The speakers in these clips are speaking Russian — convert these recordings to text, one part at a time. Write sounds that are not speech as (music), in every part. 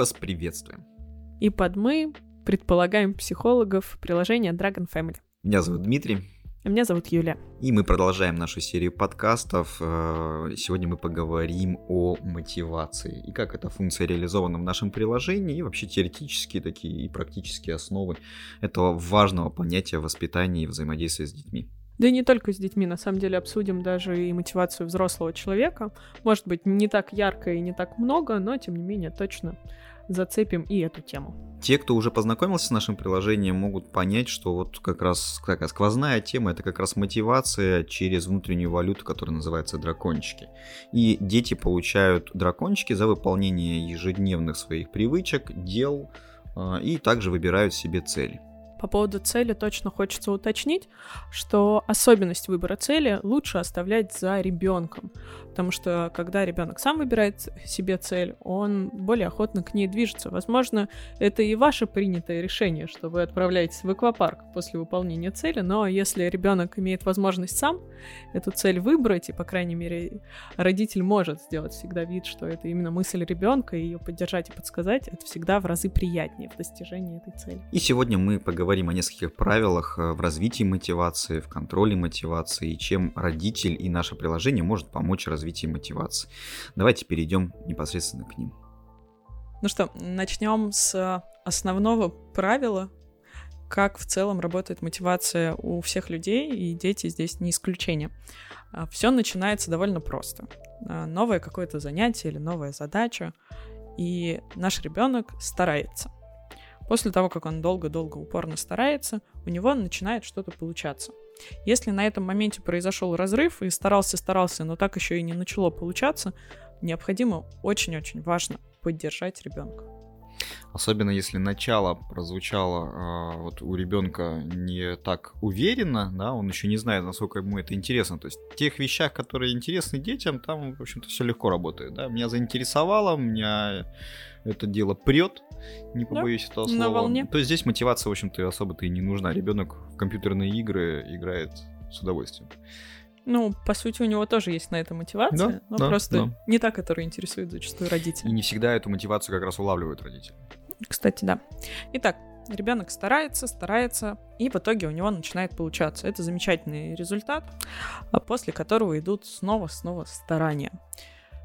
вас приветствуем. И под мы предполагаем психологов приложения Dragon Family. Меня зовут Дмитрий. А меня зовут Юля. И мы продолжаем нашу серию подкастов. Э, сегодня мы поговорим о мотивации и как эта функция реализована в нашем приложении, и вообще теоретические такие и практические основы этого важного понятия воспитания и взаимодействия с детьми. Да и не только с детьми, на самом деле обсудим даже и мотивацию взрослого человека. Может быть, не так ярко и не так много, но тем не менее точно зацепим и эту тему. Те, кто уже познакомился с нашим приложением, могут понять, что вот как раз такая сквозная тема это как раз мотивация через внутреннюю валюту, которая называется дракончики. И дети получают дракончики за выполнение ежедневных своих привычек, дел а, и также выбирают себе цели. По поводу цели точно хочется уточнить, что особенность выбора цели лучше оставлять за ребенком, потому что когда ребенок сам выбирает себе цель, он более охотно к ней движется. Возможно, это и ваше принятое решение, что вы отправляетесь в аквапарк после выполнения цели, но если ребенок имеет возможность сам эту цель выбрать, и, по крайней мере, родитель может сделать всегда вид, что это именно мысль ребенка, и ее поддержать и подсказать, это всегда в разы приятнее в достижении этой цели. И сегодня мы поговорим о нескольких правилах э, в развитии мотивации, в контроле мотивации, и чем родитель и наше приложение может помочь развить развитии мотивации. Давайте перейдем непосредственно к ним. Ну что, начнем с основного правила, как в целом работает мотивация у всех людей, и дети здесь не исключение. А, Все начинается довольно просто. А, новое какое-то занятие или новая задача, и наш ребенок старается. После того, как он долго-долго упорно старается, у него начинает что-то получаться. Если на этом моменте произошел разрыв и старался-старался, но так еще и не начало получаться, необходимо очень-очень важно поддержать ребенка. Особенно если начало прозвучало э, вот у ребенка не так уверенно, да, он еще не знает, насколько ему это интересно. То есть в тех вещах, которые интересны детям, там, в общем-то, все легко работает. Да? Меня заинтересовало, меня это дело прет, не побоюсь да, этого слова. На волне. То есть здесь мотивация, в общем-то, особо-то и не нужна. Ребенок в компьютерные игры играет с удовольствием. Ну, по сути, у него тоже есть на это мотивация, да, но да, просто да. не та, которая интересует зачастую родителей. И не всегда эту мотивацию как раз улавливают родители. Кстати, да. Итак, ребенок старается, старается, и в итоге у него начинает получаться. Это замечательный результат, а после которого идут снова-снова старания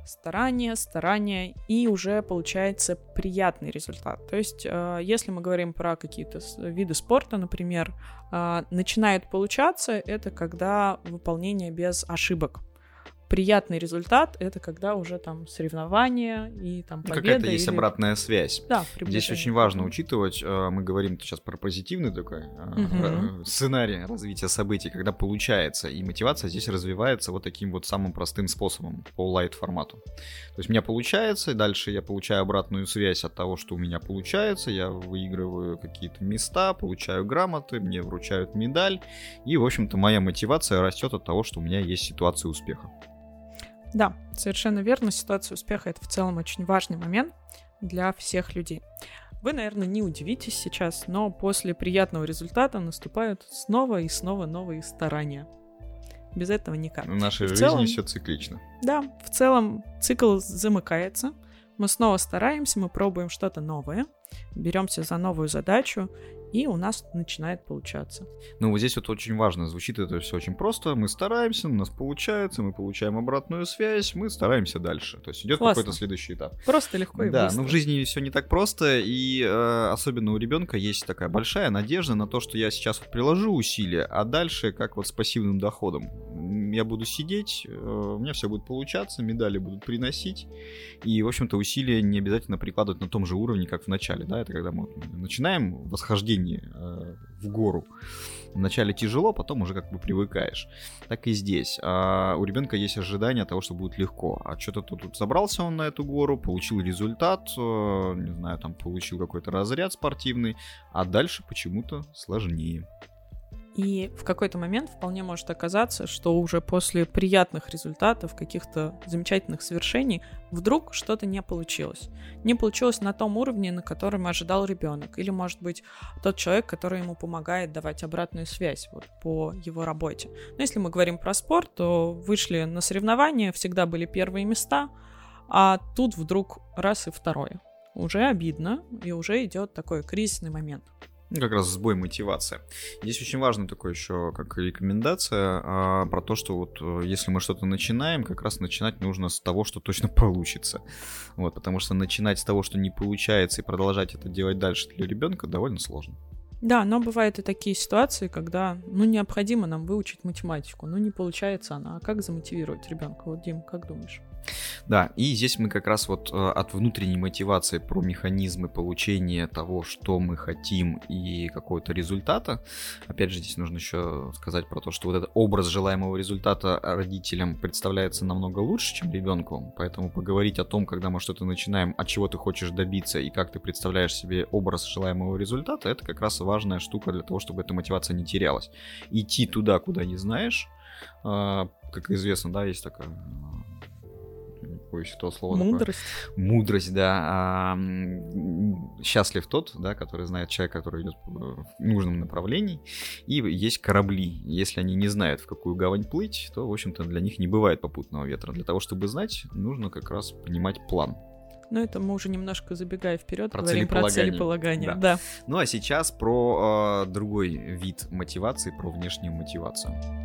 старание, старание, и уже получается приятный результат. То есть, э, если мы говорим про какие-то виды спорта, например, э, начинает получаться, это когда выполнение без ошибок приятный результат это когда уже там соревнования и там победа. Какая-то есть или... обратная связь. Да, Здесь очень важно учитывать, э, мы говорим сейчас про позитивный такой угу. сценарий развития событий, когда получается, и мотивация здесь развивается вот таким вот самым простым способом по лайт формату. То есть у меня получается, и дальше я получаю обратную связь от того, что у меня получается, я выигрываю какие-то места, получаю грамоты, мне вручают медаль, и, в общем-то, моя мотивация растет от того, что у меня есть ситуация успеха. Да, совершенно верно. Ситуация успеха это в целом очень важный момент для всех людей. Вы, наверное, не удивитесь сейчас, но после приятного результата наступают снова и снова новые старания. Без этого никак. В нашей в жизни целом, все циклично. Да, в целом цикл замыкается. Мы снова стараемся, мы пробуем что-то новое, беремся за новую задачу, и у нас начинает получаться. Ну, вот здесь вот очень важно, звучит это все очень просто. Мы стараемся, у нас получается, мы получаем обратную связь, мы стараемся дальше. То есть идет какой-то следующий этап. Просто легко и Да, быстро. но в жизни все не так просто, и э, особенно у ребенка есть такая большая надежда на то, что я сейчас вот приложу усилия, а дальше как вот с пассивным доходом. Я буду сидеть, э, у меня все будет получаться, медали будут приносить, и, в общем-то, усилия не обязательно прикладывать на том же уровне, как в начале, да, это когда мы начинаем восхождение восхождении э, в гору. Вначале тяжело, потом уже как бы привыкаешь. Так и здесь. А у ребенка есть ожидание того, что будет легко. А что-то тут, тут забрался он на эту гору, получил результат, э, не знаю, там получил какой-то разряд спортивный, а дальше почему-то сложнее. И в какой-то момент вполне может оказаться, что уже после приятных результатов, каких-то замечательных свершений, вдруг что-то не получилось. Не получилось на том уровне, на котором ожидал ребенок. Или, может быть, тот человек, который ему помогает давать обратную связь вот, по его работе. Но если мы говорим про спорт, то вышли на соревнования, всегда были первые места, а тут вдруг раз и второе уже обидно, и уже идет такой кризисный момент. Ну, как раз сбой мотивации. Здесь очень важно такое еще, как рекомендация, а, про то, что вот э, если мы что-то начинаем, как раз начинать нужно с того, что точно (laughs) получится. Вот, потому что начинать с того, что не получается, и продолжать это делать дальше для ребенка довольно сложно. Да, но бывают и такие ситуации, когда, ну, необходимо нам выучить математику, ну, не получается она. А как замотивировать ребенка? Вот, Дим, как думаешь? Да, и здесь мы как раз вот э, от внутренней мотивации про механизмы получения того, что мы хотим и какого-то результата. Опять же, здесь нужно еще сказать про то, что вот этот образ желаемого результата родителям представляется намного лучше, чем ребенку. Поэтому поговорить о том, когда мы что-то начинаем, от чего ты хочешь добиться и как ты представляешь себе образ желаемого результата, это как раз важная штука для того, чтобы эта мотивация не терялась. Идти туда, куда не знаешь, а, как известно, да, есть такая боюсь этого слова. Мудрость. Такое. Мудрость, да. А, счастлив тот, да, который знает человек, который идет в нужном направлении. И есть корабли. Если они не знают, в какую гавань плыть, то, в общем-то, для них не бывает попутного ветра. Для того, чтобы знать, нужно как раз понимать план. Ну, это мы уже немножко забегая вперед, про говорим про целеполагание. Да. да. Ну а сейчас про э, другой вид мотивации, про внешнюю мотивацию.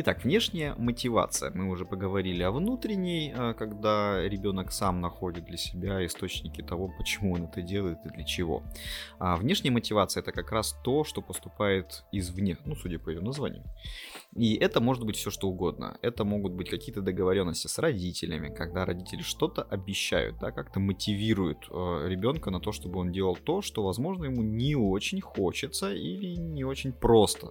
Итак, внешняя мотивация. Мы уже поговорили о внутренней, а, когда ребенок сам находит для себя источники того, почему он это делает и для чего. А внешняя мотивация это как раз то, что поступает извне, ну, судя по ее названию. И это может быть все что угодно. Это могут быть какие-то договоренности с родителями, когда родители что-то обещают, да, как-то мотивируют э, ребенка на то, чтобы он делал то, что, возможно, ему не очень хочется или не очень просто.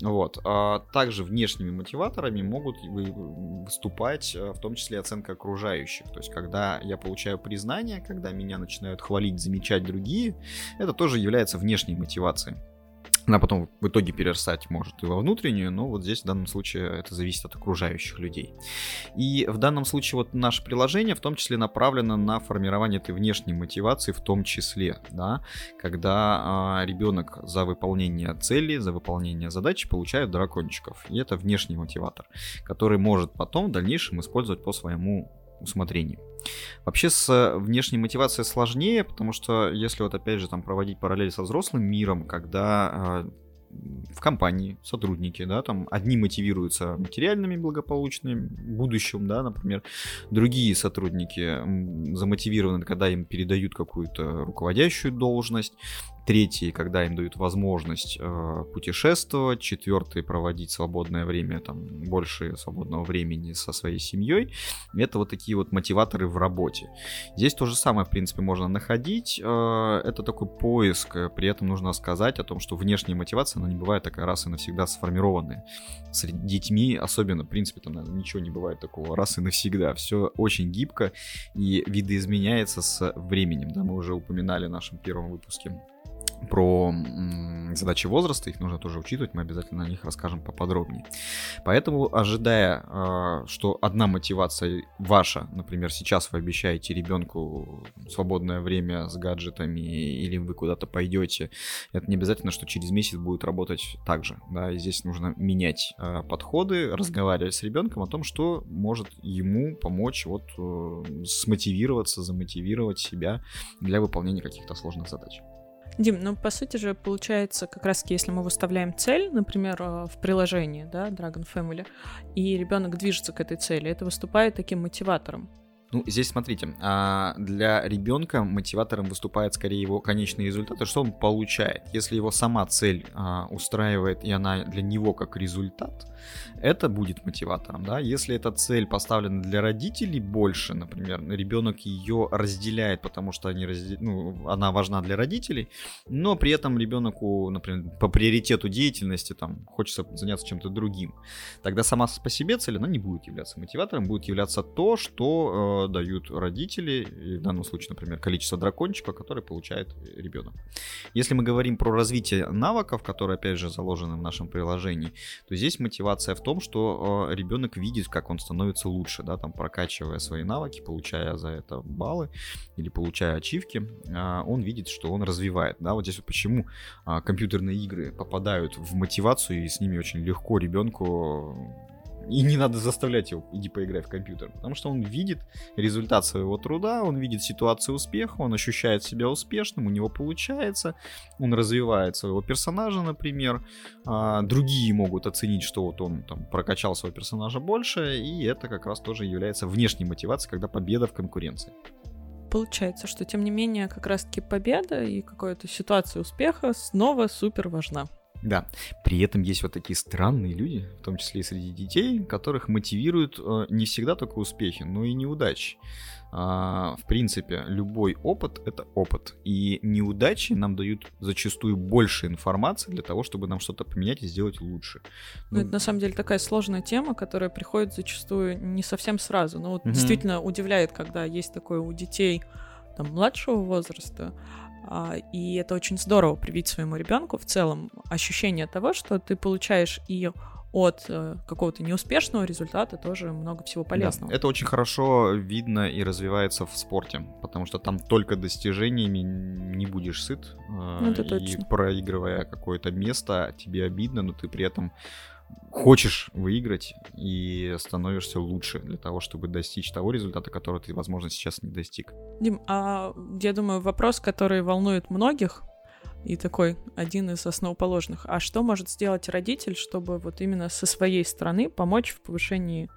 Вот. А также внешними мотиваторами могут выступать э, в том числе оценка окружающих. То есть, когда я получаю признание, когда меня начинают хвалить, замечать другие, это тоже является внешней мотивацией. Она потом в итоге перерастать может и во внутреннюю, но вот здесь в данном случае это зависит от окружающих людей. И в данном случае вот наше приложение в том числе направлено на формирование этой внешней мотивации в том числе, да, когда а, ребенок за выполнение цели, за выполнение задачи получает дракончиков. И это внешний мотиватор, который может потом в дальнейшем использовать по своему усмотрению. Вообще с э, внешней мотивацией сложнее, потому что если вот опять же там проводить параллель со взрослым миром, когда э, в компании сотрудники, да, там одни мотивируются материальными благополучными будущим, да, например, другие сотрудники замотивированы, когда им передают какую-то руководящую должность, третий, когда им дают возможность э, путешествовать, четвертый проводить свободное время, там больше свободного времени со своей семьей. Это вот такие вот мотиваторы в работе. Здесь то же самое, в принципе, можно находить. Э, это такой поиск. При этом нужно сказать о том, что внешняя мотивация, она не бывает такая раз и навсегда сформированная. Среди детьми особенно, в принципе, там наверное, ничего не бывает такого раз и навсегда. Все очень гибко и видоизменяется с временем. Да, мы уже упоминали в нашем первом выпуске про задачи возраста, их нужно тоже учитывать, мы обязательно на них расскажем поподробнее. Поэтому, ожидая, а, что одна мотивация ваша, например, сейчас вы обещаете ребенку свободное время с гаджетами или вы куда-то пойдете, это не обязательно, что через месяц будет работать так же. Да? И здесь нужно менять а, подходы, разговаривать с ребенком о том, что может ему помочь вот э, смотивироваться, замотивировать себя для выполнения каких-то сложных задач. Дим, ну по сути же получается, как раз если мы выставляем цель, например, э, в приложении, да, Dragon Family, и ребенок движется к этой цели, это выступает таким мотиватором. Ну, здесь смотрите, а, для ребенка мотиватором выступает скорее его конечный результат, и что он получает. Если его сама цель а, устраивает, и она для него как результат, это будет мотиватором, да. Если эта цель поставлена для родителей больше, например, ребенок ее разделяет, потому что они разде... ну, она важна для родителей, но при этом ребенку, например, по приоритету деятельности там хочется заняться чем-то другим, тогда сама по себе цель, она не будет являться мотиватором, будет являться то, что э, дают родители, и в данном случае, например, количество дракончика, который получает ребенок. Если мы говорим про развитие навыков, которые, опять же, заложены в нашем приложении, то здесь мотивация в том, что э, ребенок видит, как он становится лучше, да, там, прокачивая свои навыки, получая за это баллы или получая ачивки, э, он видит, что он развивает, да, вот здесь вот почему э, компьютерные игры попадают в мотивацию, и с ними очень легко ребенку И не надо заставлять его, иди поиграй в компьютер. Потому что он видит результат своего труда, он видит ситуацию успеха, он ощущает себя успешным, у него получается, он развивает своего персонажа, например. А другие могут оценить, что вот он там прокачал своего персонажа больше, и это как раз тоже является внешней мотивацией, когда победа в конкуренции. Получается, что тем не менее как раз-таки победа и какая-то ситуация успеха снова супер важна. Да, при этом есть вот такие странные люди, в том числе и среди детей, которых мотивируют э, не всегда только успехи, но и неудачи. А, в принципе, любой опыт — это опыт, и неудачи нам дают зачастую больше информации для того, чтобы нам что-то поменять и сделать лучше. Ну, ну это на самом деле такая сложная тема, которая приходит зачастую не совсем сразу. Но вот угу. действительно удивляет, когда есть такое у детей там, младшего возраста, и это очень здорово привить своему ребенку в целом ощущение того, что ты получаешь и от э, какого-то неуспешного результата тоже много всего полезного. Да, это очень хорошо видно и развивается в спорте, потому что там только достижениями не будешь сыт. Ну, это и точно. проигрывая какое-то место, тебе обидно, но ты при этом хочешь выиграть и становишься лучше для того, чтобы достичь того результата, который ты, возможно, сейчас не достиг. Дим, а я думаю, вопрос, который волнует многих, и такой один из основоположных. А что может сделать родитель, чтобы вот именно со своей стороны помочь в повышении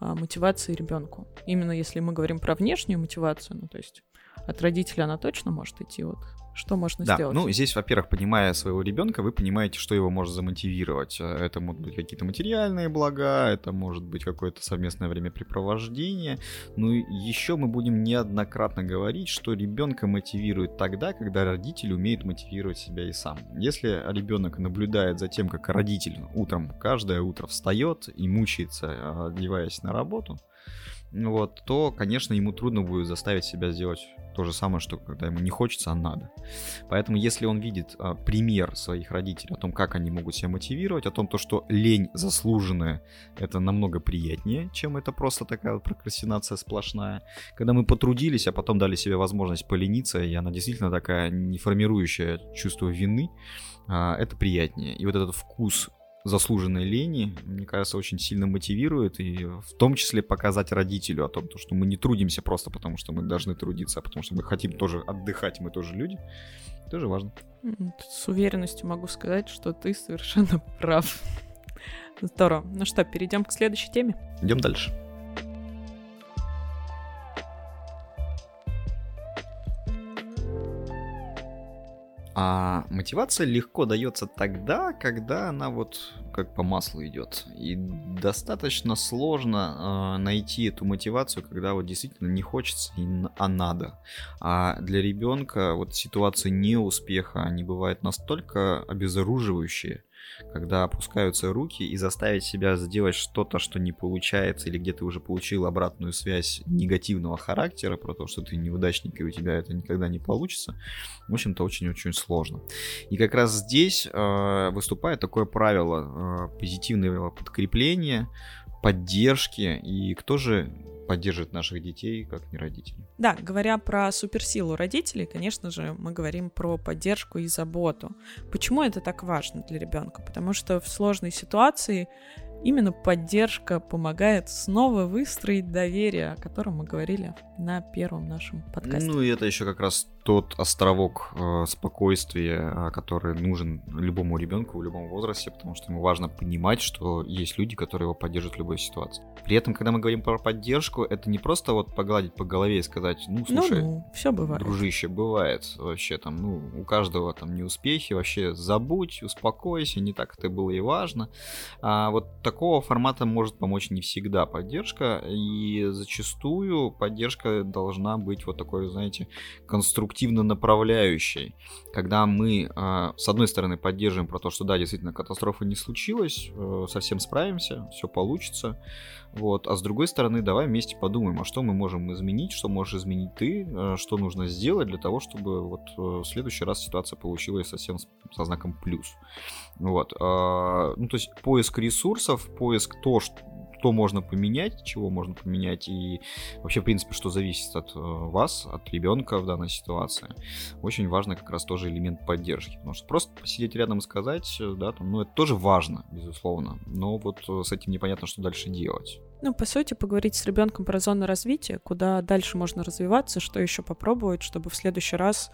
а, мотивации ребенку? Именно если мы говорим про внешнюю мотивацию, ну то есть от родителя она точно может идти вот что можно да, сделать? Ну, здесь, во-первых, понимая своего ребенка, вы понимаете, что его может замотивировать. Э, это могут быть какие-то материальные блага, это может быть какое-то совместное времяпрепровождение. Ну, еще мы будем неоднократно говорить, что ребенка мотивирует тогда, когда родитель умеет мотивировать себя и сам. Если ребенок наблюдает за тем, как родитель утром, каждое утро встает и мучается, одеваясь на работу, вот, то, конечно, ему трудно будет заставить себя сделать то же самое, что когда ему не хочется, а надо. Поэтому, если он видит а, пример своих родителей о том, как они могут себя мотивировать, о том, то, что лень заслуженная, это намного приятнее, чем это просто такая вот прокрастинация сплошная. Когда мы потрудились, а потом дали себе возможность полениться, и она действительно такая не формирующая чувство вины, а, это приятнее. И вот этот вкус заслуженной лени, мне кажется, очень сильно мотивирует, и в том числе показать родителю о том, что мы не трудимся просто потому, что мы должны трудиться, а потому что мы хотим тоже отдыхать, мы тоже люди, тоже важно. С уверенностью могу сказать, что ты совершенно (laughs) прав. Здорово. Ну что, перейдем к следующей теме? Идем дальше. А мотивация легко дается тогда, когда она вот как по маслу идет. И достаточно сложно э, найти эту мотивацию, когда вот действительно не хочется, а надо. А для ребенка вот ситуации неуспеха, они бывают настолько обезоруживающие, когда опускаются руки и заставить себя сделать что-то, что не получается, или где ты уже получил обратную связь негативного характера про то, что ты неудачник и у тебя это никогда не получится, в общем-то, очень-очень сложно. И как раз здесь э, выступает такое правило э, позитивного подкрепления, поддержки, и кто же поддерживает наших детей, как не родители. Да, говоря про суперсилу родителей, конечно же, мы говорим про поддержку и заботу. Почему это так важно для ребенка? Потому что в сложной ситуации именно поддержка помогает снова выстроить доверие, о котором мы говорили на первом нашем подкасте. Ну и это еще как раз тот островок э, спокойствия, э, который нужен любому ребенку в любом возрасте, потому что ему важно понимать, что есть люди, которые его поддержат в любой ситуации. При этом, когда мы говорим про поддержку, это не просто вот погладить по голове и сказать, ну, слушай, ну, ну, все бывает. дружище, бывает вообще там, ну, у каждого там неуспехи, вообще забудь, успокойся, не так это было и важно. А вот такого формата может помочь не всегда поддержка, и зачастую поддержка должна быть вот такой, знаете, конструктивно направляющей, когда мы, а, с одной стороны, поддерживаем про то, что да, действительно, катастрофа не случилась, э, совсем справимся, все получится, вот. А с другой стороны, давай вместе подумаем, а что мы можем изменить, что можешь изменить ты, э, что нужно сделать для того, чтобы вот э, в следующий раз ситуация получилась совсем со знаком плюс. Вот. А, ну, то есть поиск ресурсов, поиск то, что можно поменять, чего можно поменять, и вообще, в принципе, что зависит от э, вас, от ребенка в данной ситуации. Очень важно как раз тоже элемент поддержки. Потому что просто посидеть рядом и сказать, э, да, там, ну, это тоже важно, безусловно. Но вот э, с этим непонятно, что дальше делать. Ну, по сути, поговорить с ребенком про зону развития, куда дальше можно развиваться, что еще попробовать, чтобы в следующий раз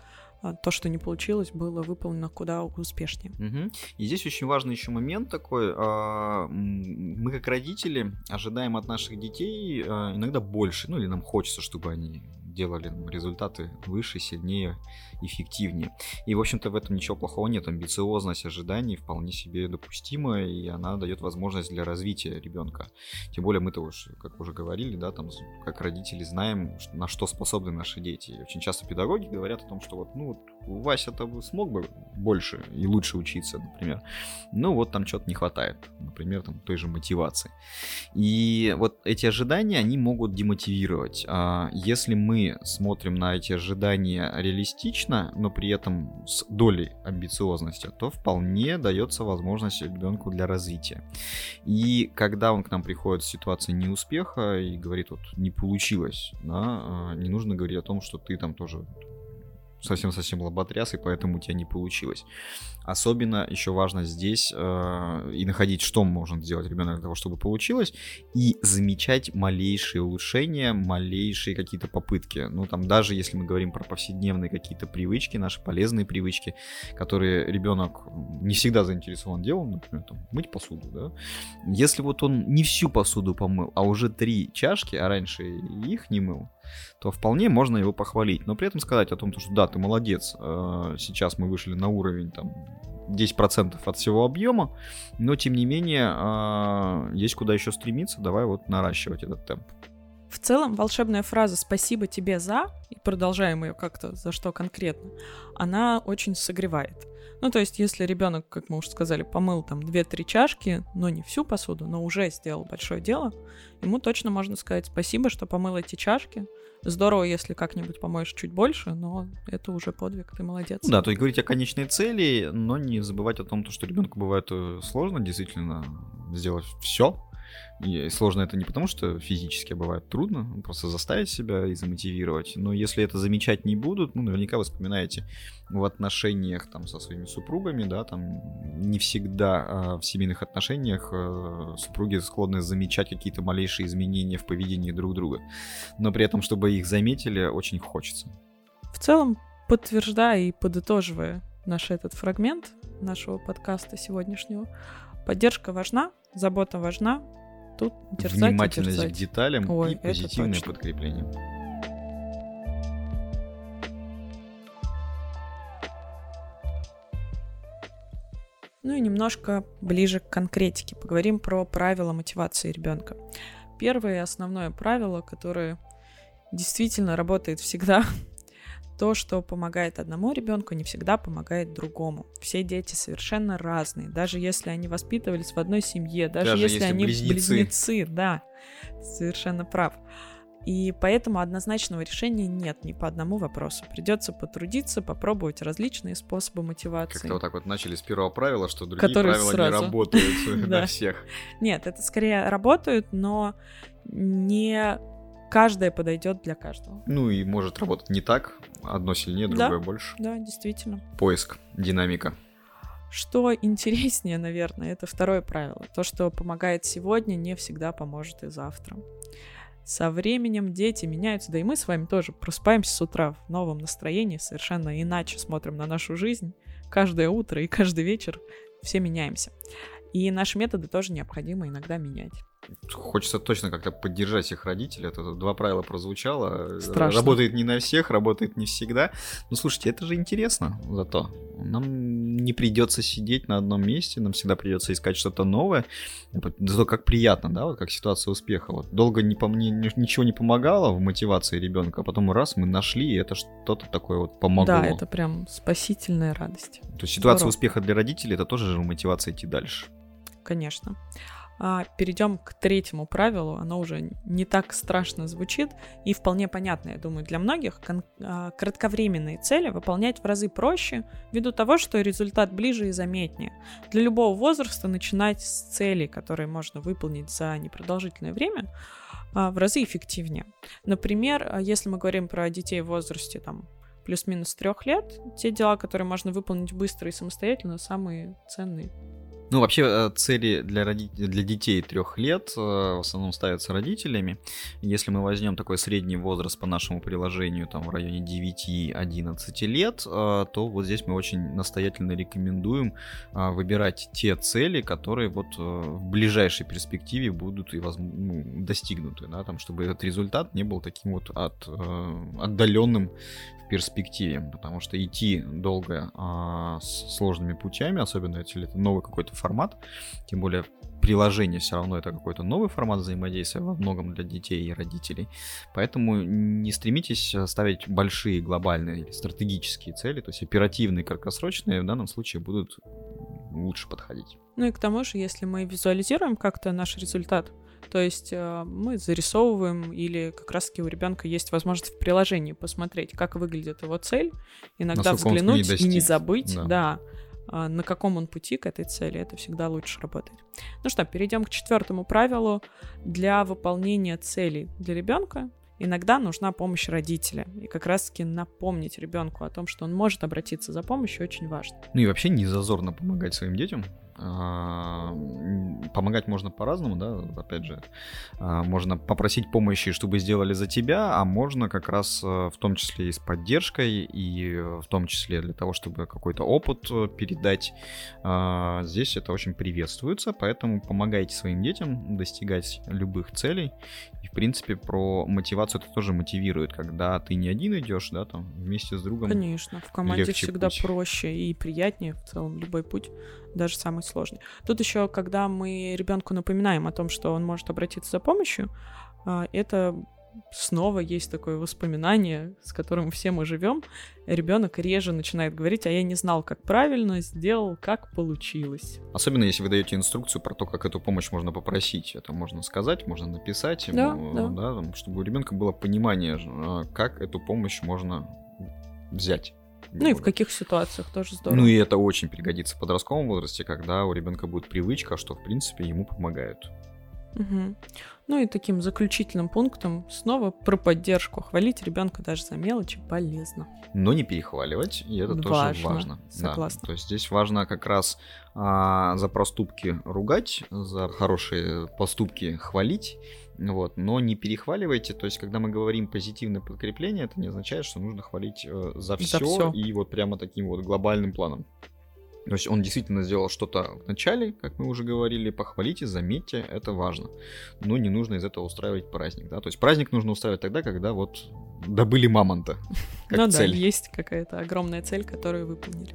то, что не получилось, было выполнено куда успешнее. Угу. И здесь очень важный еще момент такой. А, мы как родители ожидаем от наших детей а, иногда больше, ну или нам хочется, чтобы они делали результаты выше, сильнее, эффективнее. И, в общем-то, в этом ничего плохого нет. Амбициозность ожиданий вполне себе допустима, и она дает возможность для развития ребенка. Тем более мы-то уж, как уже говорили, да, там, как родители знаем, на что способны наши дети. И очень часто педагоги говорят о том, что вот, ну, Вася-то смог бы больше и лучше учиться, например. Ну, вот там что-то не хватает. Например, там той же мотивации. И вот эти ожидания, они могут демотивировать. А если мы смотрим на эти ожидания реалистично, но при этом с долей амбициозности, то вполне дается возможность ребенку для развития. И когда он к нам приходит в ситуации неуспеха и говорит, вот не получилось, да, а, не нужно говорить о том, что ты там тоже совсем-совсем лоботряс, и поэтому у тебя не получилось. Особенно еще важно здесь э, и находить, что можно сделать ребенок для того, чтобы получилось, и замечать малейшие улучшения, малейшие какие-то попытки. Ну, там, даже если мы говорим про повседневные какие-то привычки, наши полезные привычки, которые ребенок не всегда заинтересован делом, например, там, мыть посуду, да. Если вот он не всю посуду помыл, а уже три чашки, а раньше их не мыл, то вполне можно его похвалить. Но при этом сказать о том, что да, ты молодец, э, сейчас мы вышли на уровень там 10% от всего объема, но тем не менее э, есть куда еще стремиться, давай вот наращивать этот темп. В целом, волшебная фраза «спасибо тебе за» и продолжаем ее как-то за что конкретно, она очень согревает. Ну, то есть, если ребенок, как мы уже сказали, помыл там 2-3 чашки, но не всю посуду, но уже сделал большое дело, ему точно можно сказать спасибо, что помыл эти чашки. Здорово, если как-нибудь помоешь чуть больше, но это уже подвиг, ты молодец. Да, то есть говорить о конечной цели, но не забывать о том, что ребенку бывает э, сложно действительно сделать все, и сложно это не потому, что физически бывает трудно, просто заставить себя и замотивировать. Но если это замечать не будут, ну, наверняка вы вспоминаете в отношениях там со своими супругами, да, там не всегда а в семейных отношениях а, супруги склонны замечать какие-то малейшие изменения в поведении друг друга. Но при этом, чтобы их заметили, очень хочется. В целом, подтверждая и подытоживая наш этот фрагмент нашего подкаста сегодняшнего, поддержка важна, забота важна, тут дерзать Внимательность к деталям Ой, и позитивное подкрепление. Ну и немножко ближе к конкретике. Поговорим про правила мотивации ребенка. Первое и основное правило, которое действительно работает всегда, (laughs) то, что помогает одному ребенку, не всегда помогает другому. Все дети совершенно разные, даже если они воспитывались в одной семье, даже, даже если, если они близнецы. близнецы, да, совершенно прав. И поэтому однозначного решения нет ни по одному вопросу. Придется потрудиться, попробовать различные способы мотивации. Как-то вот так вот начали с первого правила, что другие Которые правила сразу. не работают (laughs) на всех. Нет, это скорее работают, но не каждое подойдет для каждого. Ну и может работать не так, одно сильнее, другое да, больше. Да, действительно. Поиск, динамика. Что (laughs) интереснее, наверное, это второе правило. То, что помогает сегодня, не всегда поможет и завтра. Со временем дети меняются, да и мы с вами тоже просыпаемся с утра в новом настроении, совершенно иначе смотрим на нашу жизнь. Каждое утро и каждый вечер все меняемся. И наши методы тоже необходимо иногда менять. Хочется точно как-то поддержать их родителей. Это два правила прозвучало. Страшно. Работает не на всех, работает не всегда. Ну, слушайте, это же интересно зато. Нам не придется сидеть на одном месте, нам всегда придется искать что-то новое. Зато как приятно, да, вот как ситуация успеха. Вот долго не по мне ничего не помогало в мотивации ребенка, а потом раз мы нашли, и это что-то такое вот помогло. Да, это прям спасительная радость. То есть ситуация Здорово. успеха для родителей это тоже же мотивация идти дальше. Конечно. А перейдем к третьему правилу. Оно уже не так страшно звучит и вполне понятно, я думаю, для многих. Кон- а, кратковременные цели выполнять в разы проще, ввиду того, что результат ближе и заметнее. Для любого возраста начинать с целей, которые можно выполнить за непродолжительное время, а, в разы эффективнее. Например, а, если мы говорим про детей в возрасте там плюс-минус трех лет, те дела, которые можно выполнить быстро и самостоятельно, самые ценные. Ну, вообще, э, цели для, роди... для детей трех лет э, в основном ставятся родителями. Если мы возьмем такой средний возраст по нашему приложению, там в районе 9-11 лет, э, то вот здесь мы очень настоятельно рекомендуем выбирать те цели, которые вот в ближайшей перспективе будут и воз... ну, достигнуты, да, там, чтобы этот результат не был таким вот от, отдаленным перспективе, потому что идти долго а, с сложными путями, особенно если это новый какой-то формат, тем более приложение все равно это какой-то новый формат взаимодействия во многом для детей и родителей. Поэтому не стремитесь ставить большие глобальные стратегические цели, то есть оперативные, краткосрочные в данном случае будут лучше подходить. Ну и к тому же, если мы визуализируем как-то наш результат, то есть э, мы зарисовываем или как раз-таки у ребенка есть возможность в приложении посмотреть, как выглядит его цель, иногда Насколько взглянуть и не забыть, да. да, на каком он пути к этой цели, это всегда лучше работает. Ну что, перейдем к четвертому правилу. Для выполнения целей для ребенка иногда нужна помощь родителя. И как раз-таки напомнить ребенку о том, что он может обратиться за помощью, очень важно. Ну и вообще не зазорно помогать своим детям. А, помогать можно по-разному, да, опять же, а, можно попросить помощи, чтобы сделали за тебя, а можно как раз э, в том числе и с поддержкой, и в том числе для того, чтобы какой-то опыт э, передать. А, здесь это очень приветствуется, поэтому помогайте своим детям достигать любых целей. И, в принципе, про мотивацию это тоже мотивирует, когда ты не один идешь, да, там, вместе с другом. Конечно, в команде всегда путь. проще и приятнее в целом любой путь даже самый сложный. Тут еще, когда мы ребенку напоминаем о том, что он может обратиться за помощью, а, это снова есть такое воспоминание, с которым все мы живем. Ребенок реже начинает говорить, а я не знал, как правильно, сделал, как получилось. Особенно если вы даете инструкцию про то, как эту помощь можно попросить. Это можно сказать, можно написать ему, да, да. Да, чтобы у ребенка было понимание, а, как эту помощь можно взять. Ну и в каких ситуациях тоже здорово. Ну и это очень пригодится в подростковом возрасте, когда у ребенка будет привычка, что в принципе ему помогают. Угу. Ну и таким заключительным пунктом снова про поддержку. Хвалить ребенка даже за мелочи полезно. Но не перехваливать, и это важно, тоже важно. Согласна. Да. То есть здесь важно как раз а, за проступки ругать, за хорошие поступки хвалить вот, но не перехваливайте, то есть, когда мы говорим позитивное подкрепление, это не означает, что нужно хвалить э, за, все, за все и вот прямо таким вот глобальным планом. То есть он действительно сделал что-то в начале, как мы уже говорили, похвалите, заметьте, это важно. Но не нужно из этого устраивать праздник, да. То есть праздник нужно устраивать тогда, когда вот добыли мамонта. Как ну цель. да, есть какая-то огромная цель, которую выполнили.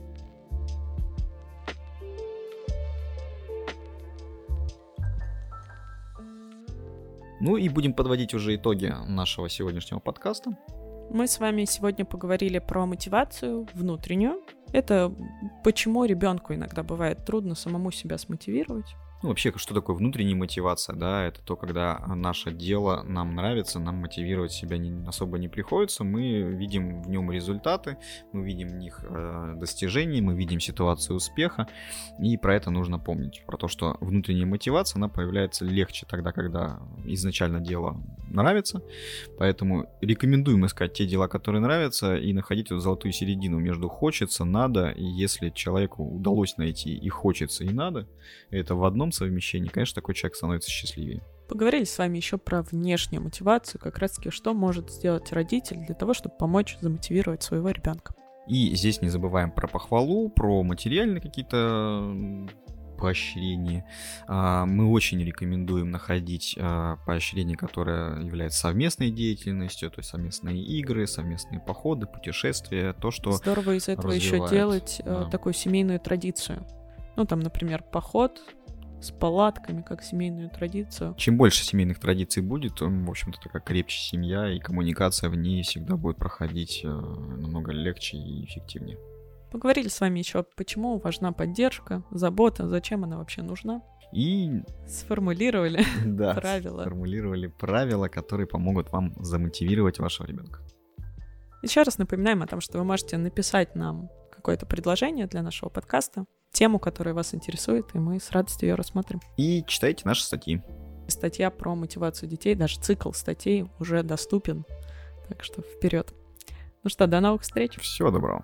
Ну и будем подводить уже итоги нашего сегодняшнего подкаста. Мы с вами сегодня поговорили про мотивацию внутреннюю. Это почему ребенку иногда бывает трудно самому себя смотивировать. Ну, вообще, что такое внутренняя мотивация, да, это то, когда наше дело нам нравится, нам мотивировать себя не, особо не приходится, мы видим в нем результаты, мы видим в них э, достижения, мы видим ситуацию успеха, и про это нужно помнить, про то, что внутренняя мотивация, она появляется легче тогда, когда изначально дело нравится, поэтому рекомендуем искать те дела, которые нравятся, и находить эту золотую середину между хочется, надо, и если человеку удалось найти и хочется, и надо, это в одном совмещении, конечно, такой человек становится счастливее. Поговорили с вами еще про внешнюю мотивацию, как раз таки, что может сделать родитель для того, чтобы помочь замотивировать своего ребенка. И здесь не забываем про похвалу, про материальные какие-то поощрения. А, мы очень рекомендуем находить а, поощрение, которое является совместной деятельностью, то есть совместные игры, совместные походы, путешествия, то, что Здорово из этого еще делать э, да. такую семейную традицию. Ну, там, например, поход с палатками, как семейную традицию. Чем больше семейных традиций будет, в общем-то, такая крепче семья, и коммуникация в ней всегда будет проходить э, намного легче и эффективнее. Поговорили с вами еще, почему важна поддержка, забота, зачем она вообще нужна. И Сформулировали (laughs) да, правила. сформулировали правила, которые помогут вам замотивировать вашего ребенка. Еще раз напоминаем о том, что вы можете написать нам какое-то предложение для нашего подкаста, тему, которая вас интересует, и мы с радостью ее рассмотрим. И читайте наши статьи. Статья про мотивацию детей, даже цикл статей уже доступен, так что вперед. Ну что, до новых встреч. Всего доброго.